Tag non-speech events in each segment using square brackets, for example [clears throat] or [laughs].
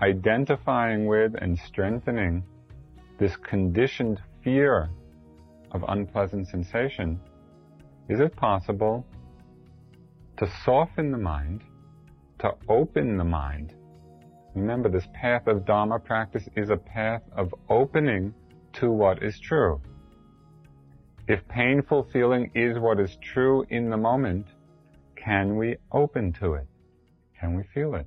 identifying with and strengthening this conditioned fear of unpleasant sensation, is it possible to soften the mind, to open the mind? Remember, this path of Dharma practice is a path of opening to what is true. If painful feeling is what is true in the moment, can we open to it? Can we feel it?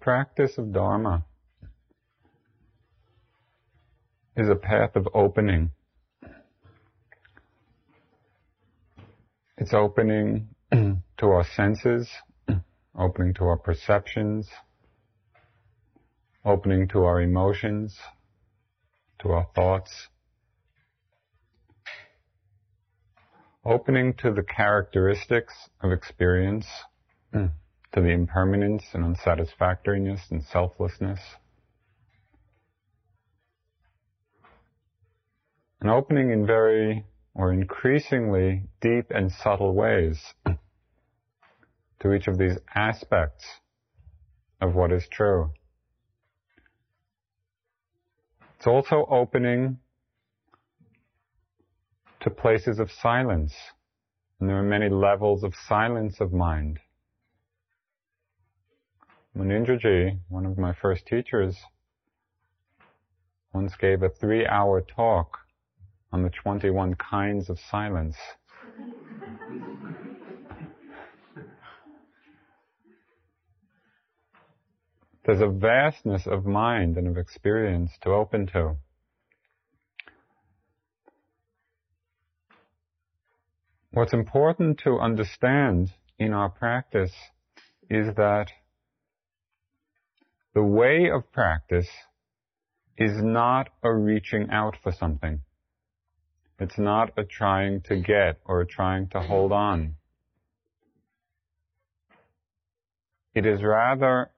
Practice of Dharma is a path of opening. It's opening [clears throat] to our senses, opening to our perceptions, opening to our emotions, to our thoughts, opening to the characteristics of experience to the impermanence and unsatisfactoriness and selflessness. And opening in very or increasingly deep and subtle ways [clears throat] to each of these aspects of what is true. It's also opening to places of silence. And there are many levels of silence of mind. Munindraji, one of my first teachers, once gave a three hour talk on the 21 kinds of silence. There's a vastness of mind and of experience to open to. What's important to understand in our practice is that the way of practice is not a reaching out for something. It's not a trying to get or a trying to hold on. It is rather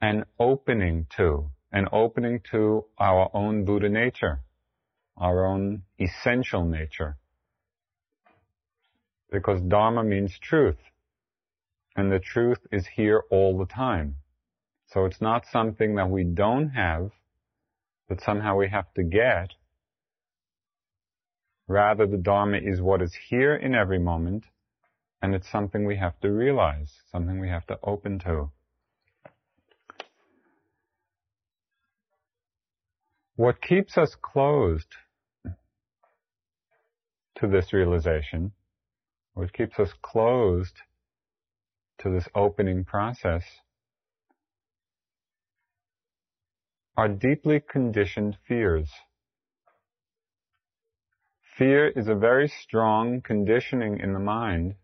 an opening to, an opening to our own Buddha nature, our own essential nature. Because Dharma means truth, and the truth is here all the time. So it's not something that we don't have, that somehow we have to get. Rather, the Dharma is what is here in every moment, and it's something we have to realize, something we have to open to. What keeps us closed to this realization, what keeps us closed to this opening process, are deeply conditioned fears. Fear is a very strong conditioning in the mind.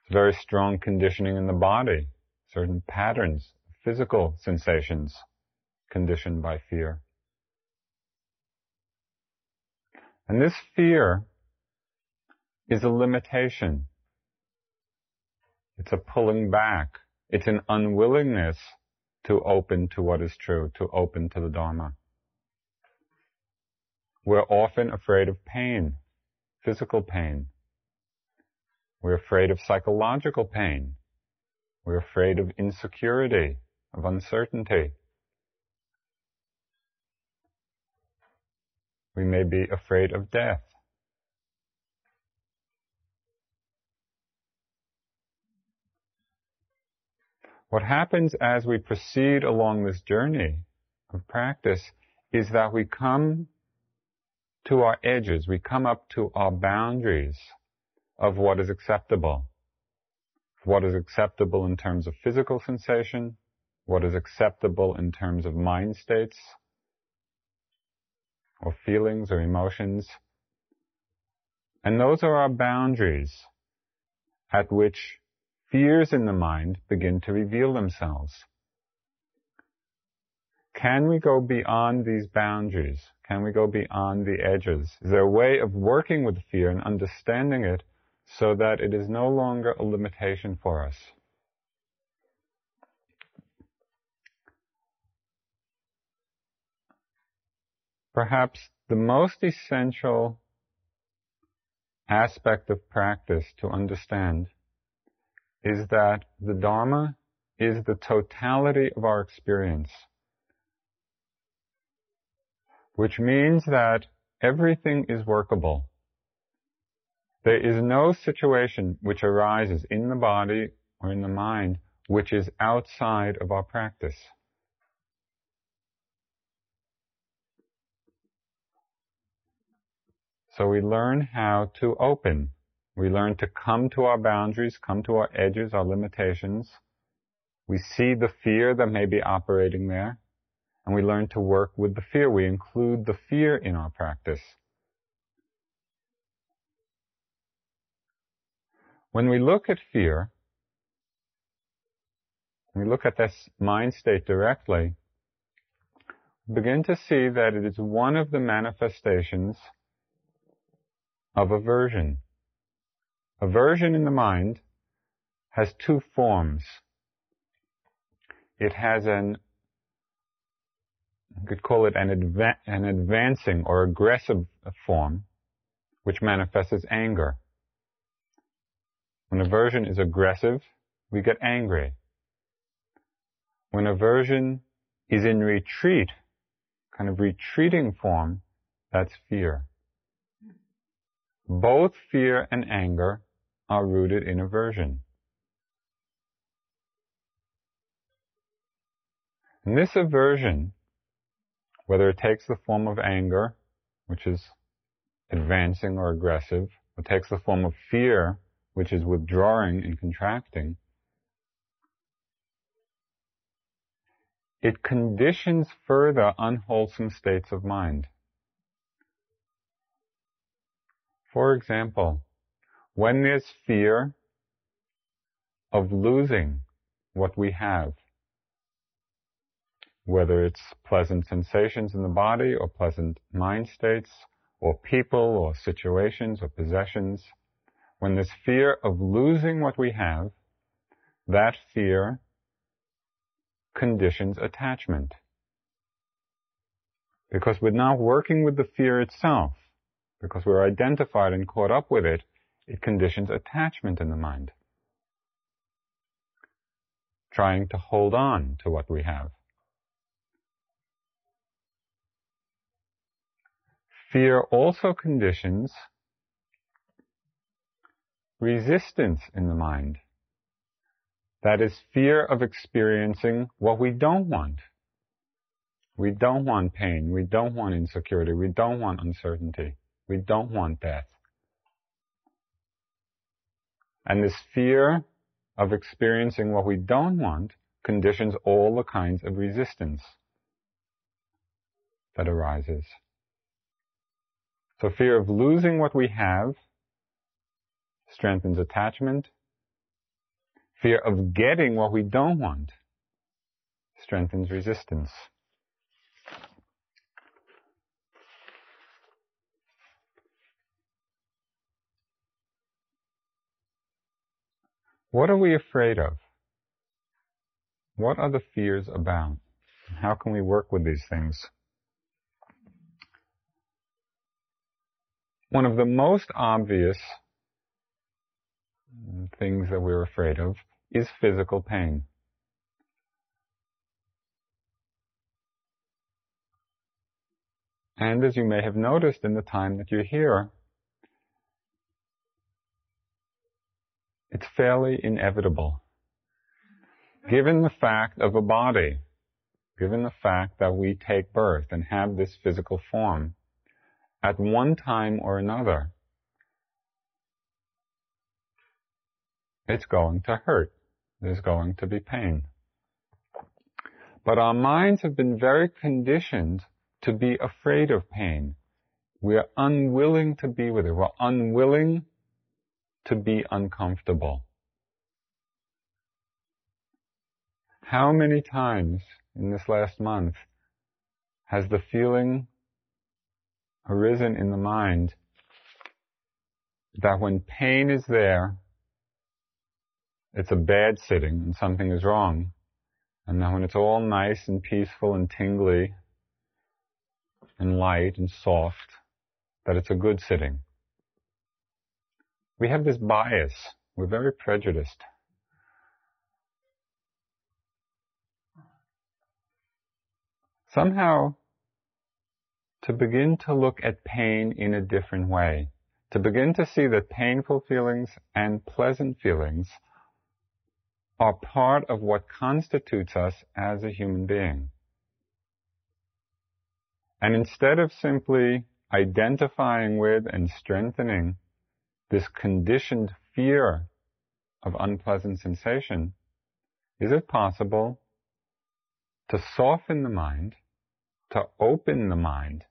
It's very strong conditioning in the body, certain patterns physical sensations conditioned by fear. And this fear is a limitation. It's a pulling back. It's an unwillingness to open to what is true, to open to the Dharma. We're often afraid of pain, physical pain. We're afraid of psychological pain. We're afraid of insecurity, of uncertainty. We may be afraid of death. What happens as we proceed along this journey of practice is that we come to our edges, we come up to our boundaries of what is acceptable. What is acceptable in terms of physical sensation, what is acceptable in terms of mind states, or feelings or emotions. And those are our boundaries at which fears in the mind begin to reveal themselves. Can we go beyond these boundaries? Can we go beyond the edges? Is there a way of working with fear and understanding it so that it is no longer a limitation for us? Perhaps the most essential aspect of practice to understand is that the Dharma is the totality of our experience. Which means that everything is workable. There is no situation which arises in the body or in the mind which is outside of our practice. So we learn how to open. We learn to come to our boundaries, come to our edges, our limitations. We see the fear that may be operating there, and we learn to work with the fear. We include the fear in our practice. When we look at fear, we look at this mind state directly, begin to see that it is one of the manifestations of aversion. Aversion in the mind has two forms. It has an, you could call it an, adva- an advancing or aggressive form, which manifests as anger. When aversion is aggressive, we get angry. When aversion is in retreat, kind of retreating form, that's fear. Both fear and anger are rooted in aversion. And this aversion, whether it takes the form of anger, which is advancing or aggressive, or takes the form of fear, which is withdrawing and contracting, it conditions further unwholesome states of mind. For example, when there's fear of losing what we have, whether it's pleasant sensations in the body or pleasant mind states or people or situations or possessions, when there's fear of losing what we have, that fear conditions attachment. Because we're now working with the fear itself because we're identified and caught up with it, it conditions attachment in the mind. Trying to hold on to what we have. Fear also conditions resistance in the mind. That is fear of experiencing what we don't want. We don't want pain. We don't want insecurity. We don't want uncertainty. We don't want death. And this fear of experiencing what we don't want conditions all the kinds of resistance that arises. So fear of losing what we have strengthens attachment. Fear of getting what we don't want strengthens resistance. What are we afraid of? What are the fears about? How can we work with these things? One of the most obvious things that we're afraid of is physical pain. And as you may have noticed in the time that you're here, it's fairly inevitable. Given the fact of a body, given the fact that we take birth and have this physical form, at one time or another, it's going to hurt. There's going to be pain. But our minds have been very conditioned to be afraid of pain. We are unwilling to be with it. We're unwilling to be uncomfortable. How many times in this last month has the feeling arisen in the mind that when pain is there, it's a bad sitting and something is wrong. And that when it's all nice and peaceful and tingly and light and soft, that it's a good sitting. We have this bias. We're very prejudiced. Somehow, to begin to look at pain in a different way, to begin to see that painful feelings and pleasant feelings are part of what constitutes us as a human being. And instead of simply identifying with and strengthening this conditioned fear of unpleasant sensation, is it possible to soften the mind, to open the mind?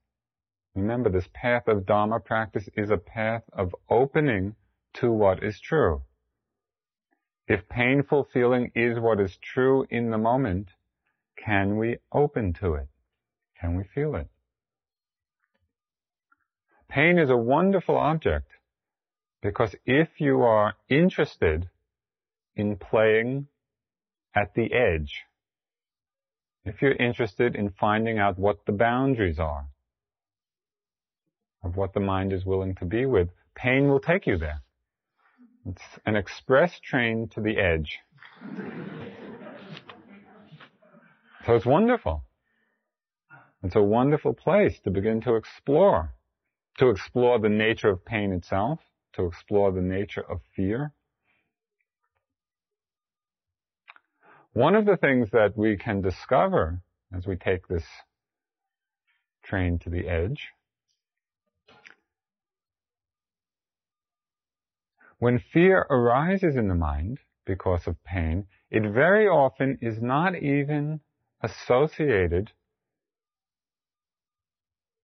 Remember, this path of Dharma practice is a path of opening to what is true. If painful feeling is what is true in the moment, can we open to it? Can we feel it? Pain is a wonderful object because if you are interested in playing at the edge, if you're interested in finding out what the boundaries are of what the mind is willing to be with, pain will take you there. It's an express train to the edge. So it's wonderful. It's a wonderful place to begin to explore, to explore the nature of pain itself, to explore the nature of fear. One of the things that we can discover as we take this train to the edge When fear arises in the mind because of pain, it very often is not even associated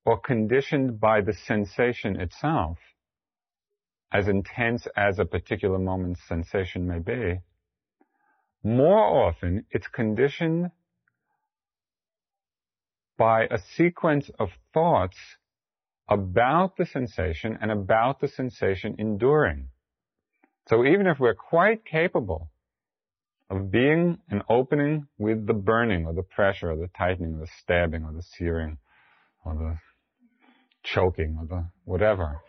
or conditioned by the sensation itself, as intense as a particular moment's sensation may be. More often, it's conditioned by a sequence of thoughts about the sensation and about the sensation enduring. So even if we're quite capable of being an opening with the burning or the pressure or the tightening or the stabbing or the searing or the choking or the whatever.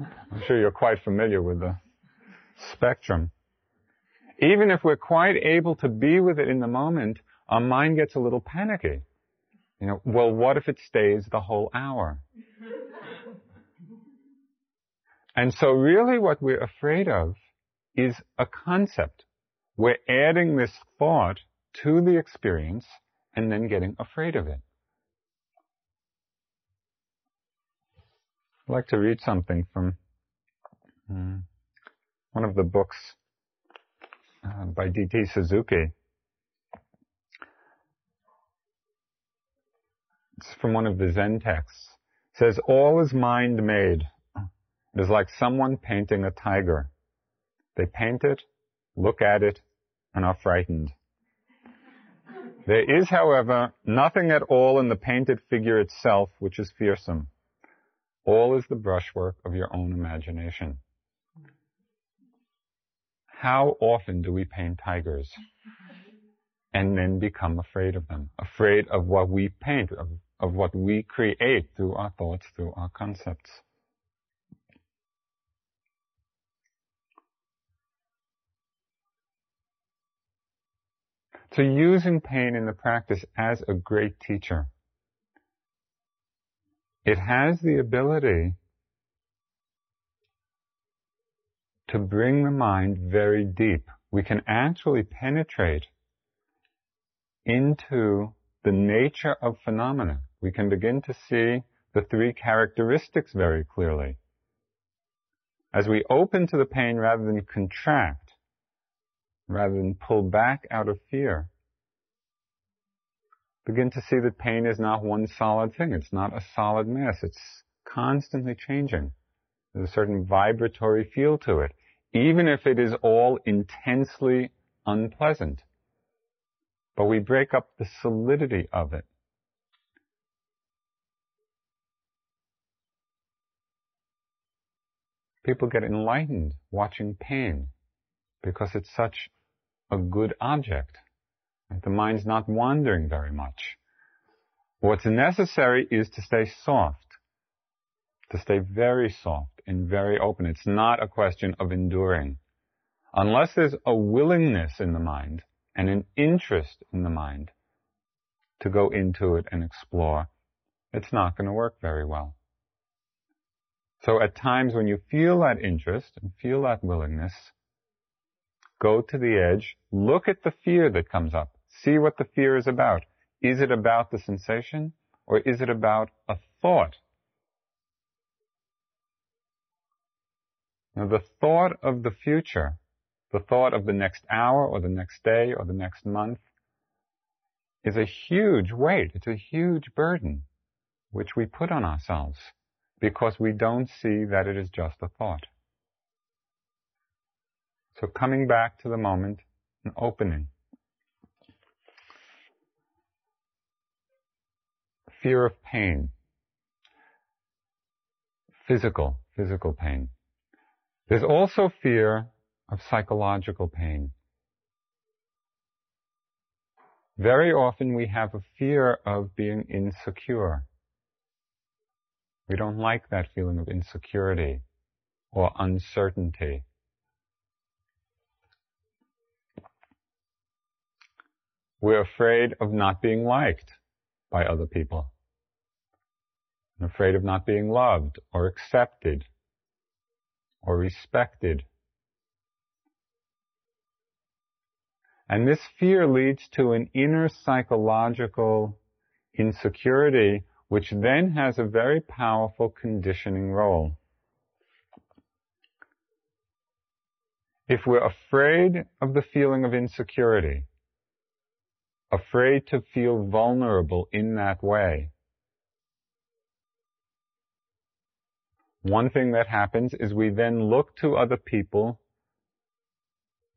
I'm sure you're quite familiar with the spectrum. Even if we're quite able to be with it in the moment, our mind gets a little panicky. You know, well, what if it stays the whole hour? And so really what we're afraid of is a concept. We're adding this thought to the experience and then getting afraid of it. I'd like to read something from um, one of the books uh, by D.T. Suzuki. It's from one of the Zen texts. It says, all is mind made. It is like someone painting a tiger. They paint it, look at it, and are frightened. There is, however, nothing at all in the painted figure itself which is fearsome. All is the brushwork of your own imagination. How often do we paint tigers and then become afraid of them? Afraid of what we paint, of, of what we create through our thoughts, through our concepts. So using pain in the practice as a great teacher, it has the ability to bring the mind very deep. We can actually penetrate into the nature of phenomena. We can begin to see the three characteristics very clearly. As we open to the pain rather than contract, rather than pull back out of fear, begin to see that pain is not one solid thing. It's not a solid mass. It's constantly changing. There's a certain vibratory feel to it, even if it is all intensely unpleasant. But we break up the solidity of it. People get enlightened watching pain because it's such a good object. The mind's not wandering very much. What's necessary is to stay soft, to stay very soft and very open. It's not a question of enduring. Unless there's a willingness in the mind and an interest in the mind to go into it and explore, it's not going to work very well. So at times when you feel that interest and feel that willingness, go to the edge, look at the fear that comes up, see what the fear is about. Is it about the sensation or is it about a thought? Now the thought of the future, the thought of the next hour or the next day or the next month is a huge weight. It's a huge burden which we put on ourselves because we don't see that it is just a thought. So coming back to the moment and opening. Fear of pain. Physical, physical pain. There's also fear of psychological pain. Very often we have a fear of being insecure. We don't like that feeling of insecurity or uncertainty. We're afraid of not being liked by other people. I'm afraid of not being loved or accepted or respected. And this fear leads to an inner psychological insecurity, which then has a very powerful conditioning role. If we're afraid of the feeling of insecurity, afraid to feel vulnerable in that way. One thing that happens is we then look to other people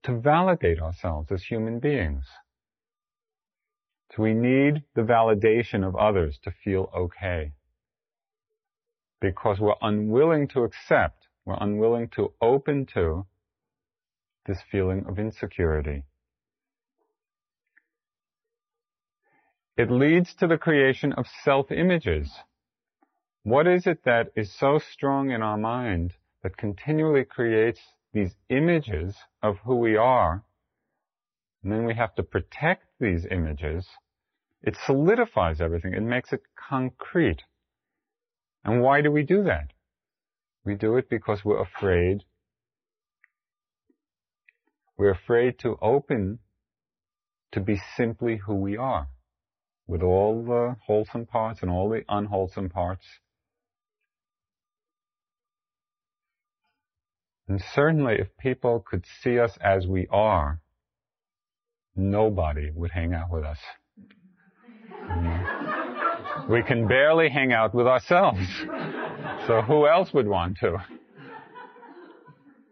to validate ourselves as human beings. So we need the validation of others to feel okay. Because we're unwilling to accept, we're unwilling to open to this feeling of insecurity. It leads to the creation of self-images. What is it that is so strong in our mind that continually creates these images of who we are? And then we have to protect these images. It solidifies everything. It makes it concrete. And why do we do that? We do it because we're afraid. We're afraid to open to be simply who we are with all the wholesome parts and all the unwholesome parts. And certainly if people could see us as we are, nobody would hang out with us. [laughs] we can barely hang out with ourselves. So who else would want to?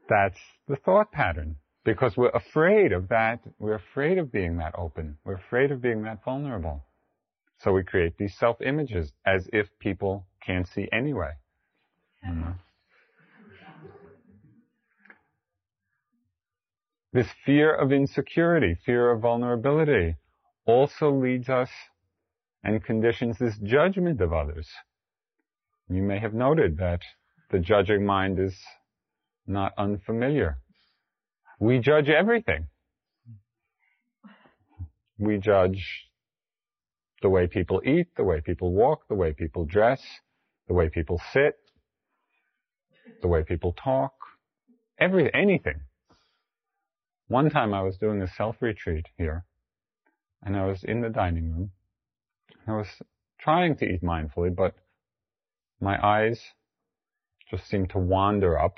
That's the thought pattern. Because we're afraid of that, we're afraid of being that open. We're afraid of being that vulnerable. So we create these self-images as if people can't see anyway. Mm-hmm. This fear of insecurity, fear of vulnerability also leads us and conditions this judgment of others. You may have noted that the judging mind is not unfamiliar. We judge everything. We judge the way people eat, the way people walk, the way people dress, the way people sit, the way people talk, every, anything. One time I was doing a self-retreat here, and I was in the dining room. I was trying to eat mindfully, but my eyes just seemed to wander up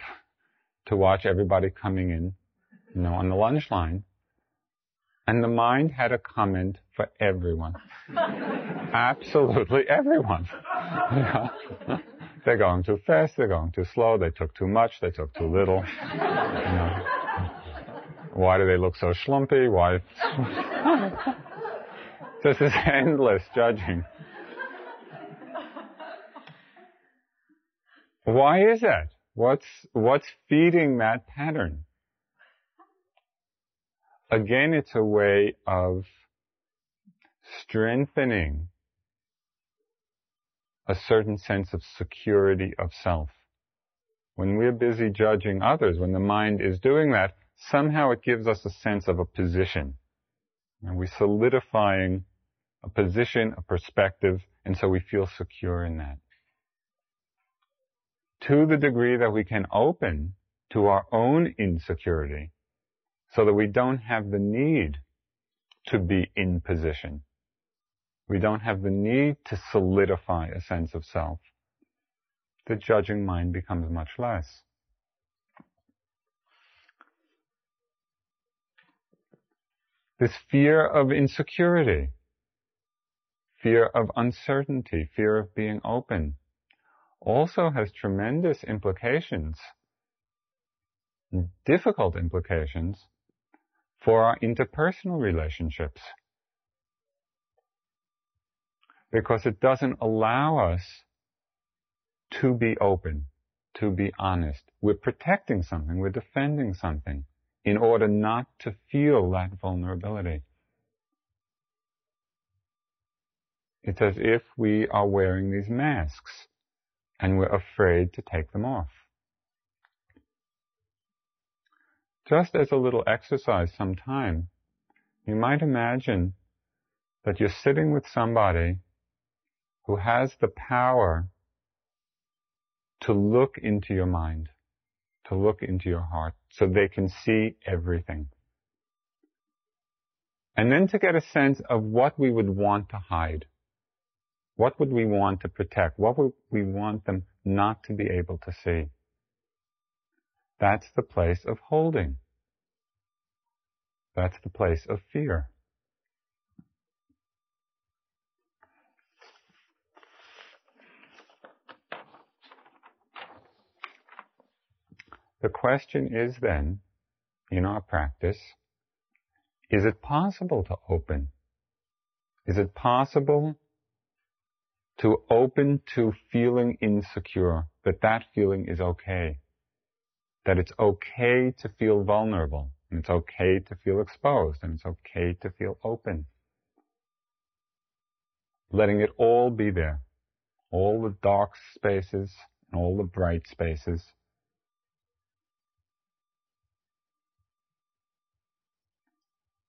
to watch everybody coming in, you know, on the lunch line. And the mind had a comment for everyone. [laughs] Absolutely everyone. [laughs] they're going too fast, they're going too slow, they took too much, they took too little. You know. Why do they look so schlumpy? Why? [laughs] this is endless judging. Why is that? What's, what's feeding that pattern? Again, it's a way of strengthening a certain sense of security of self. When we're busy judging others, when the mind is doing that, somehow it gives us a sense of a position. And we're solidifying a position, a perspective, and so we feel secure in that to the degree that we can open to our own insecurity so that we don't have the need to be in position. We don't have the need to solidify a sense of self. The judging mind becomes much less. This fear of insecurity, fear of uncertainty, fear of being open, also has tremendous implications, difficult implications, for our interpersonal relationships. Because it doesn't allow us to be open, to be honest. We're protecting something, we're defending something in order not to feel that vulnerability. It's as if we are wearing these masks and we're afraid to take them off. Just as a little exercise sometime, you might imagine that you're sitting with somebody who has the power to look into your mind, to look into your heart, so they can see everything. And then to get a sense of what we would want to hide. What would we want to protect? What would we want them not to be able to see? That's the place of holding. That's the place of fear. The question is then, in our practice, is it possible to open? Is it possible to open to feeling insecure, that that feeling is okay. That it's okay to feel vulnerable, and it's okay to feel exposed, and it's okay to feel open. Letting it all be there. All the dark spaces and all the bright spaces.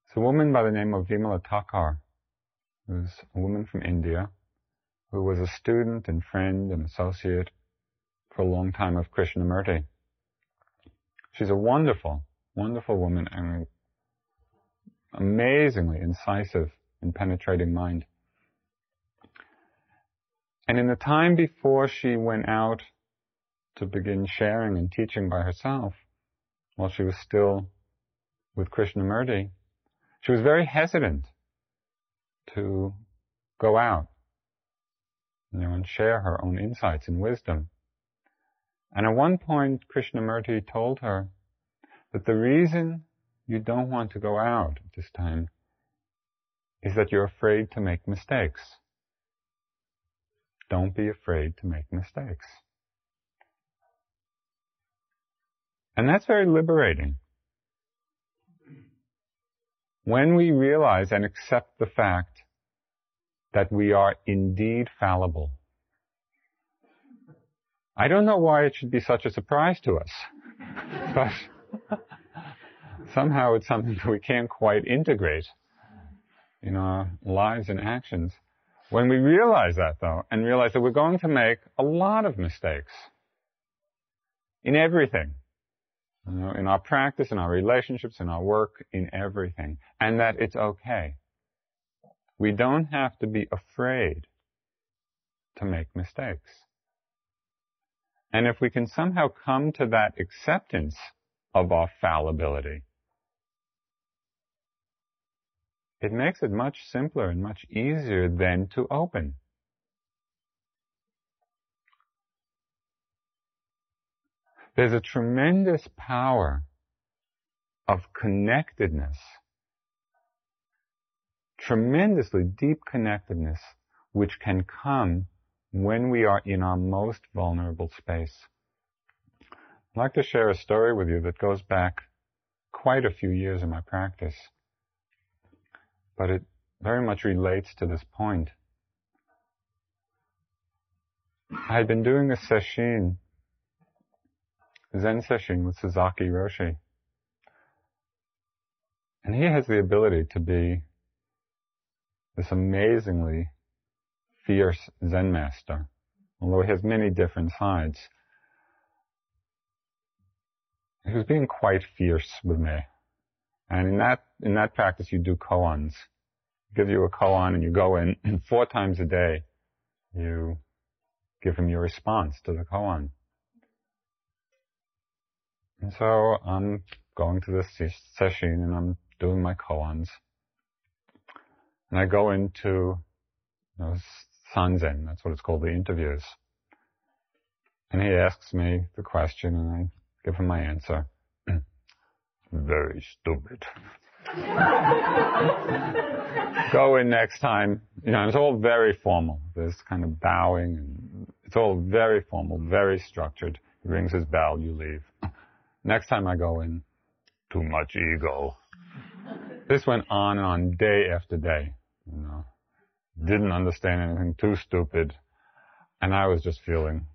It's a woman by the name of Vimala Thakar, who's a woman from India, who was a student and friend and associate for a long time of Krishnamurti. She's a wonderful, wonderful woman and amazingly incisive and penetrating mind. And in the time before she went out to begin sharing and teaching by herself, while she was still with Krishnamurti, she was very hesitant to go out you know, and share her own insights and wisdom. And at one point, Krishnamurti told her that the reason you don't want to go out at this time is that you're afraid to make mistakes. Don't be afraid to make mistakes. And that's very liberating. When we realize and accept the fact that we are indeed fallible, I don't know why it should be such a surprise to us, [laughs] but somehow it's something that we can't quite integrate in our lives and actions. When we realize that though, and realize that we're going to make a lot of mistakes in everything, you know, in our practice, in our relationships, in our work, in everything, and that it's okay. We don't have to be afraid to make mistakes. And if we can somehow come to that acceptance of our fallibility, it makes it much simpler and much easier then to open. There's a tremendous power of connectedness, tremendously deep connectedness, which can come when we are in our most vulnerable space. I'd like to share a story with you that goes back quite a few years in my practice but it very much relates to this point. I had been doing a sesshin, Zen sesshin with Sasaki Roshi. And he has the ability to be this amazingly fierce Zen master, although he has many different sides. He was being quite fierce with me. And in that, in that practice, you do koans. Give you a koan and you go in and four times a day, you give him your response to the koan. And so I'm going to this session and I'm doing my koans. And I go into know, sanzen, that's what it's called, the interviews. And he asks me the question and I give him my answer [clears throat] very stupid. [laughs] Go in next time. You know, it's all very formal. There's kind of bowing and it's all very formal, very structured. He rings his bell, you leave. [clears throat] Next time I go in, too much ego. This went on and on day after day, you know. Didn't understand anything, too stupid. And I was just feeling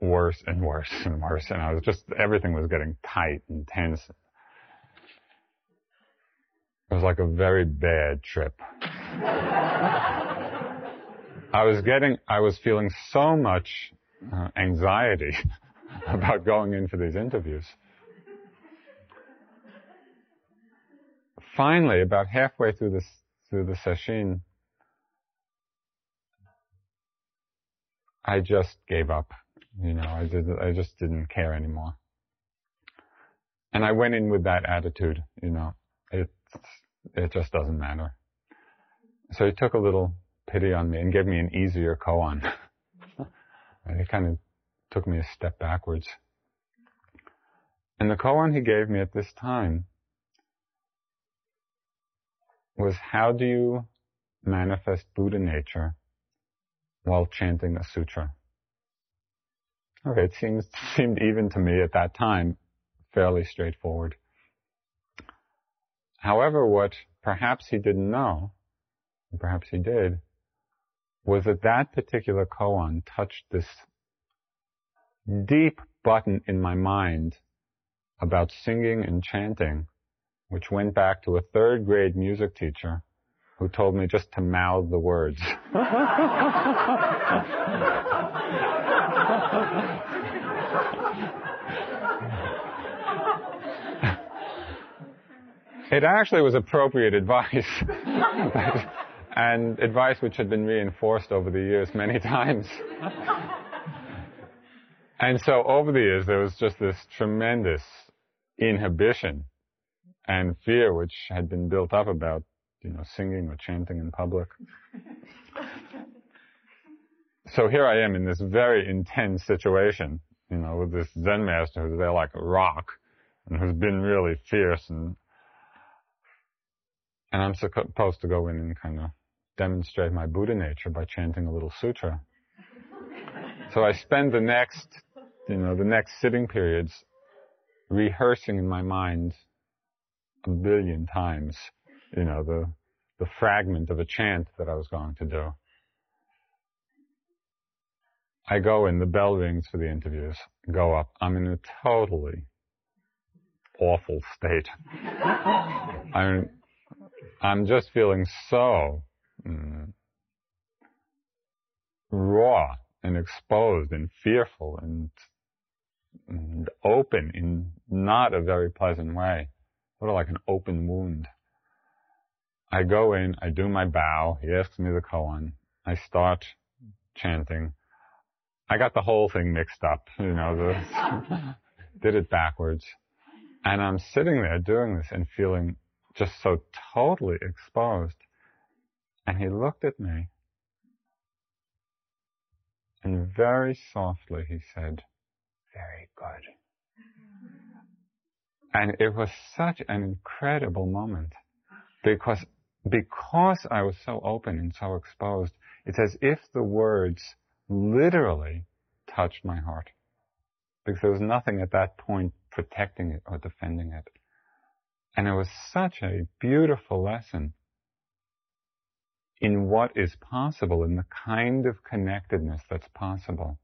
worse and worse and worse. And I was just, everything was getting tight and tense it was like a very bad trip. [laughs] I was getting, I was feeling so much uh, anxiety [laughs] about going in for these interviews. Finally, about halfway through this, through the session, I just gave up. You know, I did, I just didn't care anymore. And I went in with that attitude, you know, it's, it just doesn't matter. So he took a little pity on me and gave me an easier koan. [laughs] and he kind of took me a step backwards. And the koan he gave me at this time was how do you manifest Buddha nature while chanting a sutra? Okay, it seems, [laughs] seemed even to me at that time fairly straightforward. However, what perhaps he didn't know, and perhaps he did, was that that particular koan touched this deep button in my mind about singing and chanting, which went back to a third grade music teacher who told me just to mouth the words. [laughs] It actually was appropriate advice. [laughs] and advice which had been reinforced over the years many times. and so over the years there was just this tremendous inhibition and fear which had been built up about, you know, singing or chanting in public. [laughs] so here I am in this very intense situation, you know, with this Zen master who's there like a rock and who's been really fierce and And I'm supposed to go in and kind of demonstrate my Buddha nature by chanting a little sutra. So I spend the next, you know, the next sitting periods rehearsing in my mind a billion times, you know, the, the fragment of a chant that I was going to do. I go in, the bell rings for the interviews, go up. I'm in a totally awful state. [laughs] I'm, I'm just feeling so mm, raw and exposed and fearful and, and open in not a very pleasant way. Sort of like an open wound. I go in, I do my bow, he asks me the koan, I start chanting. I got the whole thing mixed up, you know, the, [laughs] did it backwards. And I'm sitting there doing this and feeling just so totally exposed. And he looked at me and very softly he said, very good. And it was such an incredible moment because, because I was so open and so exposed, it's as if the words literally touched my heart. Because there was nothing at that point protecting it or defending it. And it was such a beautiful lesson in what is possible, in the kind of connectedness that's possible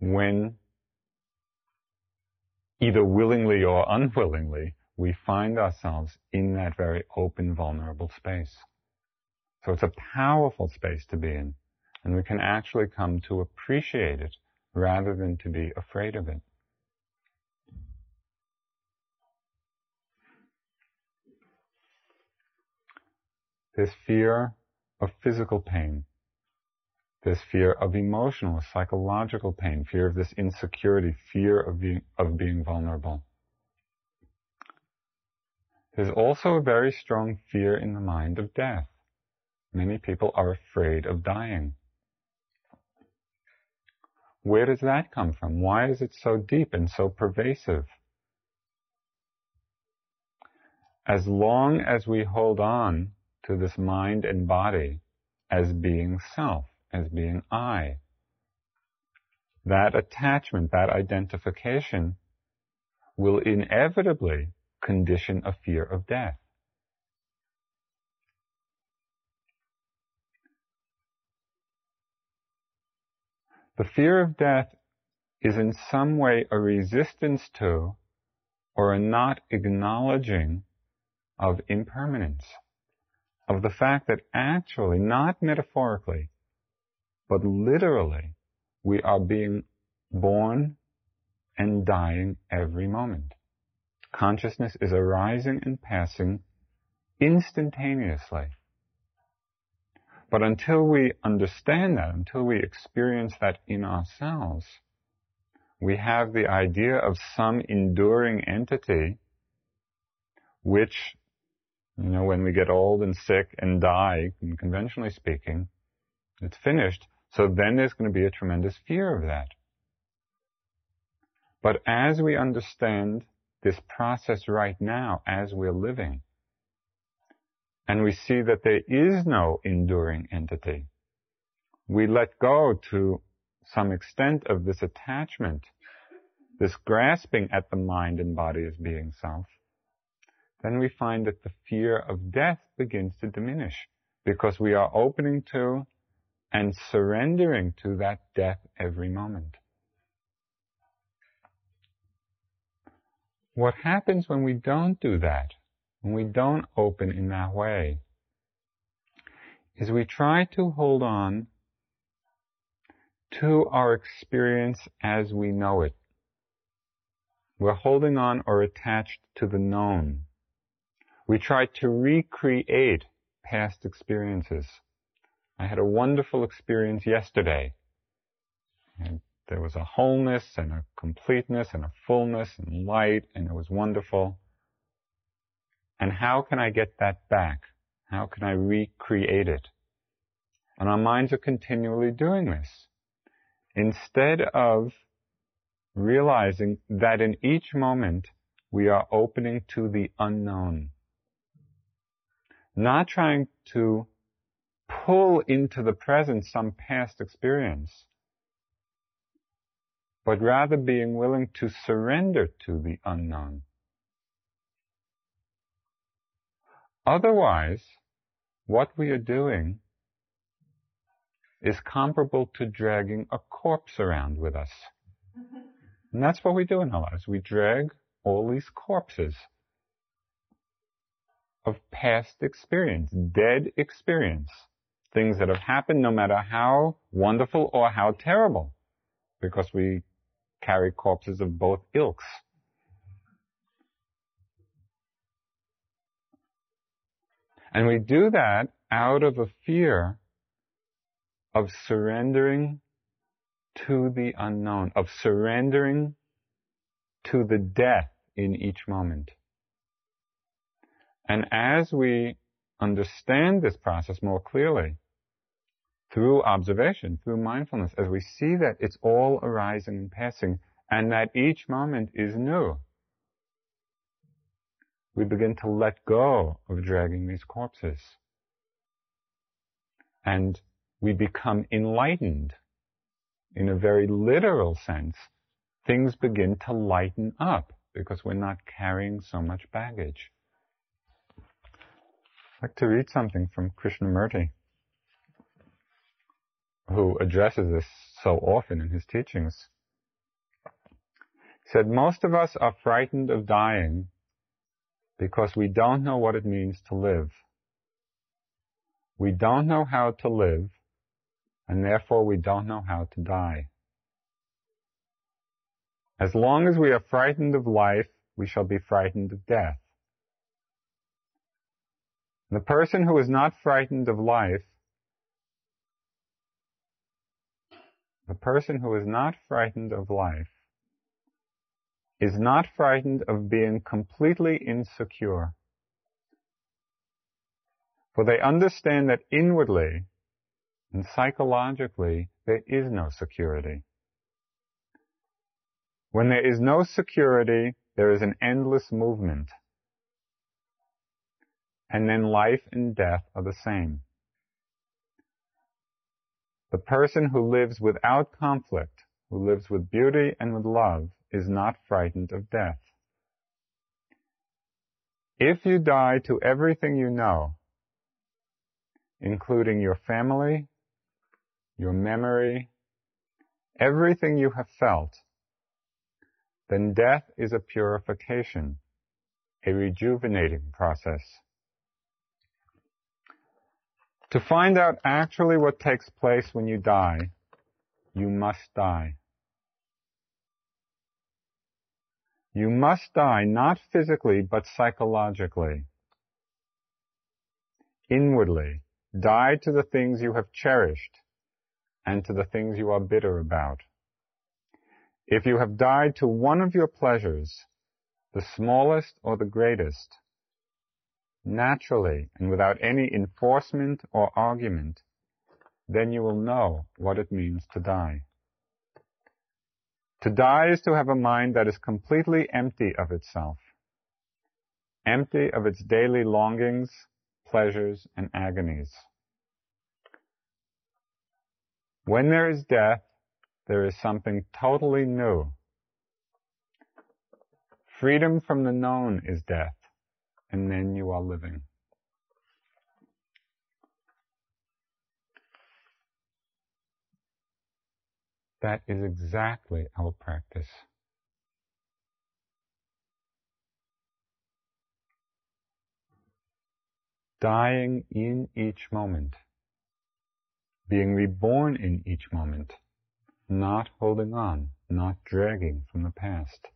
when either willingly or unwillingly we find ourselves in that very open, vulnerable space. So it's a powerful space to be in, and we can actually come to appreciate it rather than to be afraid of it. This fear of physical pain. this fear of emotional, psychological pain, fear of this insecurity, fear of being, of being vulnerable. There's also a very strong fear in the mind of death. Many people are afraid of dying. Where does that come from? Why is it so deep and so pervasive? As long as we hold on to this mind and body as being self, as being I. That attachment, that identification will inevitably condition of fear of death. The fear of death is in some way a resistance to or a not acknowledging of impermanence of the fact that actually, not metaphorically, but literally, we are being born and dying every moment. Consciousness is arising and passing instantaneously. But until we understand that, until we experience that in ourselves, we have the idea of some enduring entity which you know, when we get old and sick and die, conventionally speaking, it's finished. So then there's going to be a tremendous fear of that. But as we understand this process right now, as we're living, and we see that there is no enduring entity, we let go to some extent of this attachment, this grasping at the mind and body as being self, then we find that the fear of death begins to diminish because we are opening to and surrendering to that death every moment. What happens when we don't do that, when we don't open in that way, is we try to hold on to our experience as we know it. We're holding on or attached to the known. We try to recreate past experiences. I had a wonderful experience yesterday. There was a wholeness and a completeness and a fullness and light and it was wonderful. And how can I get that back? How can I recreate it? And our minds are continually doing this. Instead of realizing that in each moment we are opening to the unknown Not trying to pull into the present some past experience, but rather being willing to surrender to the unknown. Otherwise, what we are doing is comparable to dragging a corpse around with us. And that's what we do in our lives. We drag all these corpses of past experience, dead experience, things that have happened no matter how wonderful or how terrible, because we carry corpses of both ilks. And we do that out of a fear of surrendering to the unknown, of surrendering to the death in each moment. And as we understand this process more clearly, through observation, through mindfulness, as we see that it's all arising and passing, and that each moment is new, we begin to let go of dragging these corpses. And we become enlightened. In a very literal sense, things begin to lighten up because we're not carrying so much baggage. I'd like to read something from Krishnamurti, who addresses this so often in his teachings. Said, most of us are frightened of dying because we don't know what it means to live. We don't know how to live, and therefore we don't know how to die. As long as we are frightened of life, we shall be frightened of death. The person who is not frightened of life, the person who is not frightened of life is not frightened of being completely insecure. For they understand that inwardly and psychologically there is no security. When there is no security, there is an endless movement. And then life and death are the same. The person who lives without conflict, who lives with beauty and with love, is not frightened of death. If you die to everything you know, including your family, your memory, everything you have felt, then death is a purification, a rejuvenating process. To find out actually what takes place when you die, you must die. You must die not physically but psychologically. Inwardly, die to the things you have cherished and to the things you are bitter about. If you have died to one of your pleasures, the smallest or the greatest, naturally and without any enforcement or argument, then you will know what it means to die. To die is to have a mind that is completely empty of itself, empty of its daily longings, pleasures, and agonies. When there is death, there is something totally new. Freedom from the known is death, and then you are living. That is exactly our practice. Dying in each moment. Being reborn in each moment not holding on, not dragging from the past.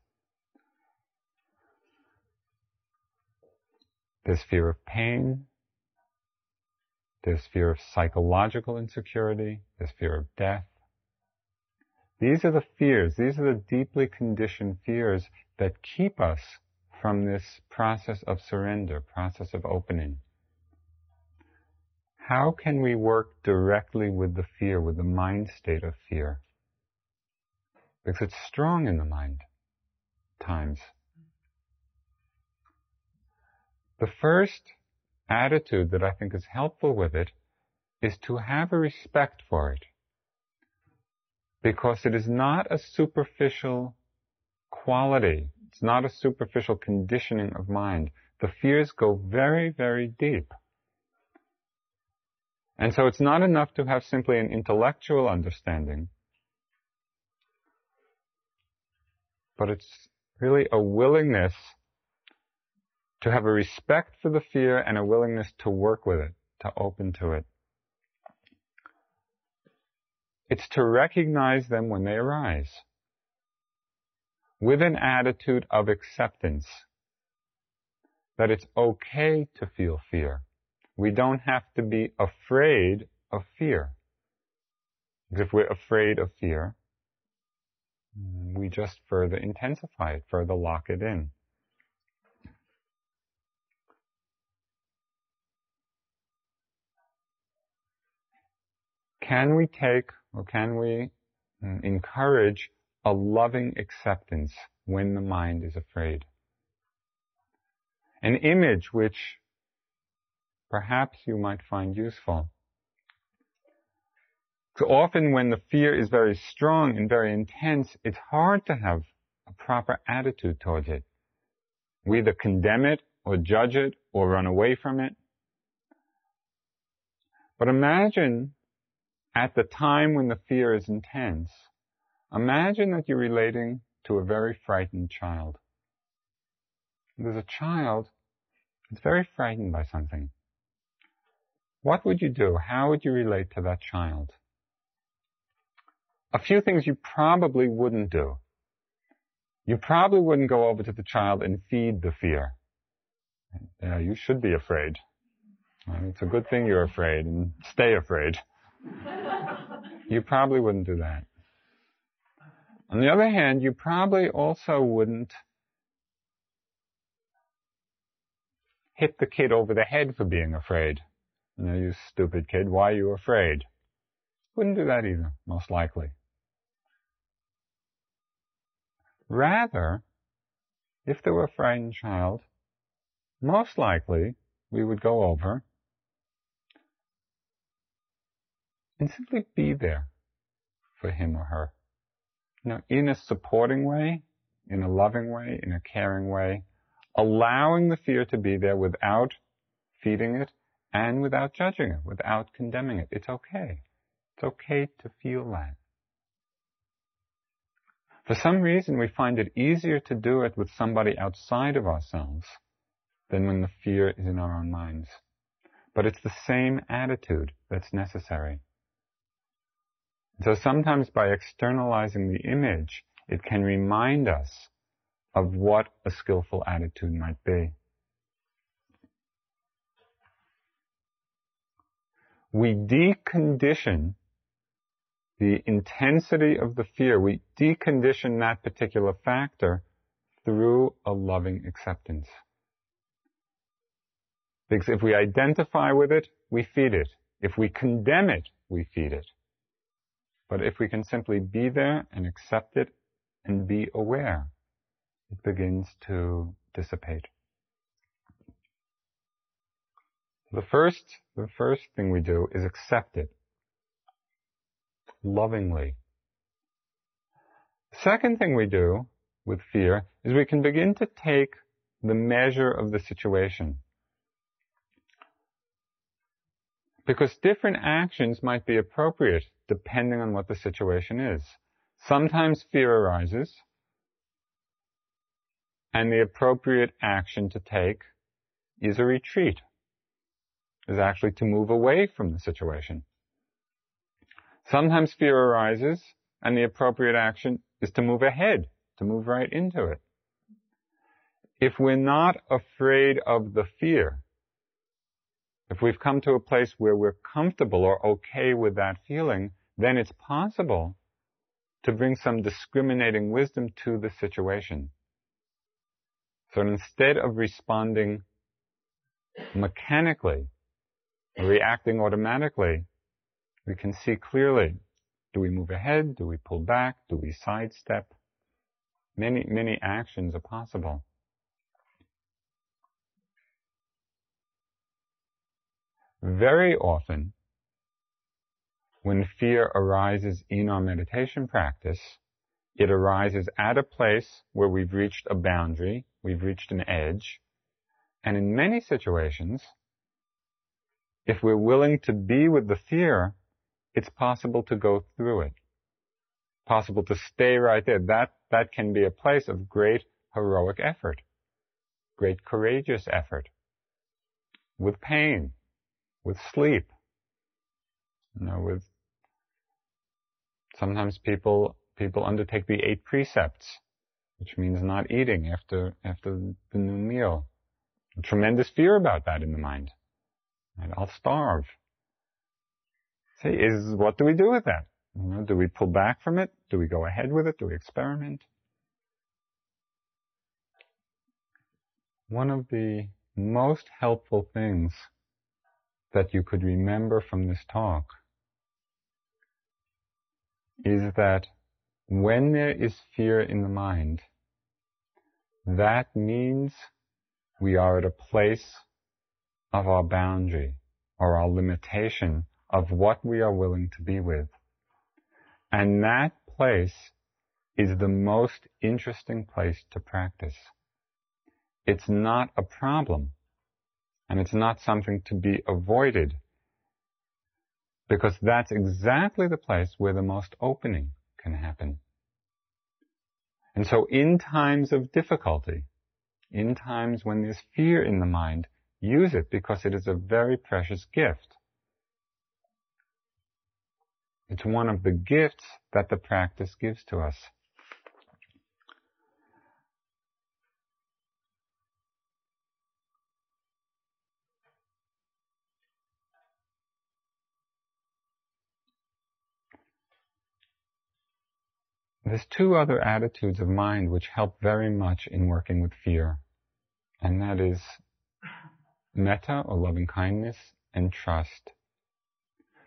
There's fear of pain. this fear of psychological insecurity. this fear of death. These are the fears. These are the deeply conditioned fears that keep us from this process of surrender, process of opening. How can we work directly with the fear, with the mind state of fear? because it's strong in the mind times. The first attitude that I think is helpful with it is to have a respect for it. Because it is not a superficial quality. It's not a superficial conditioning of mind. The fears go very, very deep. And so it's not enough to have simply an intellectual understanding, but it's really a willingness to have a respect for the fear and a willingness to work with it, to open to it. It's to recognize them when they arise with an attitude of acceptance that it's okay to feel fear. We don't have to be afraid of fear. Because if we're afraid of fear, we just further intensify it, further lock it in. Can we take or can we mm, encourage a loving acceptance when the mind is afraid? An image which perhaps you might find useful. So often when the fear is very strong and very intense, it's hard to have a proper attitude towards it. We either condemn it or judge it or run away from it. But imagine at the time when the fear is intense, imagine that you're relating to a very frightened child. There's a child that's very frightened by something. What would you do? How would you relate to that child? A few things you probably wouldn't do. You probably wouldn't go over to the child and feed the fear. Yeah, you should be afraid. It's a good thing you're afraid and stay afraid. You probably wouldn't do that. On the other hand, you probably also wouldn't hit the kid over the head for being afraid. You know, you stupid kid, why are you afraid? Wouldn't do that either, most likely. Rather, if there were a frightened child, most likely we would go over and simply be there for him or her. You know, in a supporting way, in a loving way, in a caring way, allowing the fear to be there without feeding it, and without judging it, without condemning it. It's okay. It's okay to feel that. For some reason, we find it easier to do it with somebody outside of ourselves than when the fear is in our own minds. But it's the same attitude that's necessary. So sometimes by externalizing the image, it can remind us of what a skillful attitude might be. we decondition the intensity of the fear. We decondition that particular factor through a loving acceptance. Because if we identify with it, we feed it. If we condemn it, we feed it. But if we can simply be there and accept it and be aware, it begins to dissipate. The first, the first thing we do is accept it lovingly. Second thing we do with fear is we can begin to take the measure of the situation. Because different actions might be appropriate depending on what the situation is. Sometimes fear arises, and the appropriate action to take is a retreat is actually to move away from the situation. Sometimes fear arises and the appropriate action is to move ahead, to move right into it. If we're not afraid of the fear, if we've come to a place where we're comfortable or okay with that feeling, then it's possible to bring some discriminating wisdom to the situation. So instead of responding mechanically reacting automatically, we can see clearly. Do we move ahead? Do we pull back? Do we sidestep? Many, many actions are possible. Very often, when fear arises in our meditation practice, it arises at a place where we've reached a boundary, we've reached an edge, and in many situations, if we're willing to be with the fear, it's possible to go through it. Possible to stay right there. That, that can be a place of great heroic effort. Great courageous effort. With pain. With sleep. You know, with, sometimes people, people undertake the eight precepts, which means not eating after, after the noon meal. A tremendous fear about that in the mind. And I'll starve. See, is what do we do with that? You know, do we pull back from it? Do we go ahead with it? Do we experiment? One of the most helpful things that you could remember from this talk is that when there is fear in the mind, that means we are at a place of our boundary or our limitation of what we are willing to be with. And that place is the most interesting place to practice. It's not a problem and it's not something to be avoided because that's exactly the place where the most opening can happen. And so in times of difficulty, in times when there's fear in the mind, use it because it is a very precious gift. It's one of the gifts that the practice gives to us. There's two other attitudes of mind which help very much in working with fear, and that is metta or loving kindness and trust.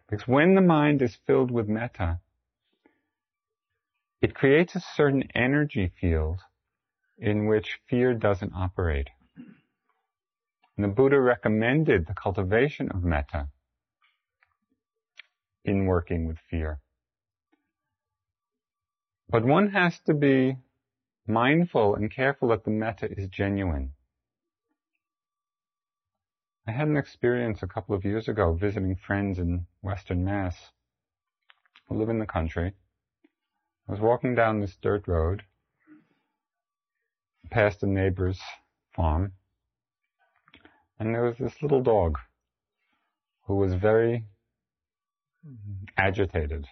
Because when the mind is filled with metta, it creates a certain energy field in which fear doesn't operate. And the Buddha recommended the cultivation of metta in working with fear. But one has to be mindful and careful that the metta is genuine. I had an experience a couple of years ago visiting friends in Western Mass who live in the country. I was walking down this dirt road past a neighbor's farm and there was this little dog who was very agitated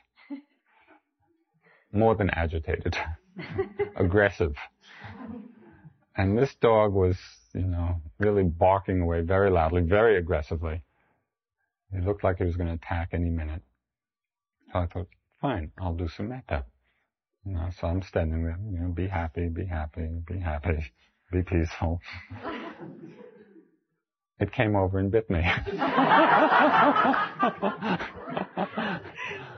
more than agitated, [laughs] aggressive. And this dog was, you know, really barking away very loudly, very aggressively. It looked like he was going to attack any minute. So I thought, fine, I'll do some metta. You know, so I'm standing there, you know, be happy, be happy, be happy, be peaceful. It came over and bit me. [laughs] [laughs]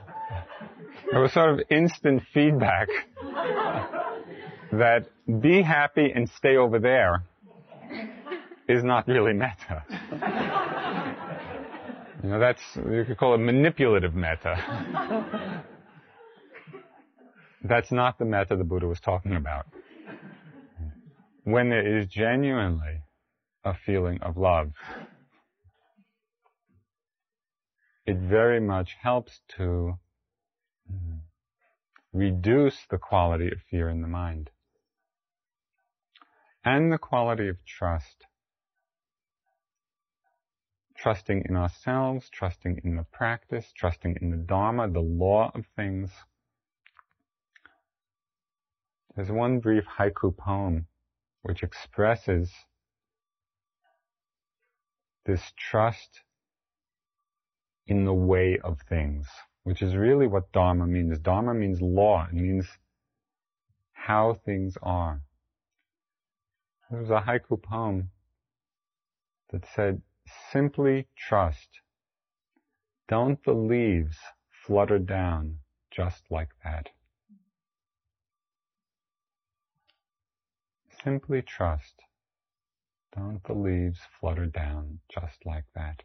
There was sort of instant feedback that be happy and stay over there is not really metta. You know, that's, you could call it manipulative metta. That's not the metta the Buddha was talking about. When there is genuinely a feeling of love, it very much helps to Mm-hmm. reduce the quality of fear in the mind and the quality of trust. Trusting in ourselves, trusting in the practice, trusting in the Dharma, the law of things. There's one brief haiku poem which expresses this trust in the way of things which is really what Dharma means. Dharma means law. It means how things are. There was a haiku poem that said, simply trust. Don't the leaves flutter down just like that? Simply trust. Don't the leaves flutter down just like that?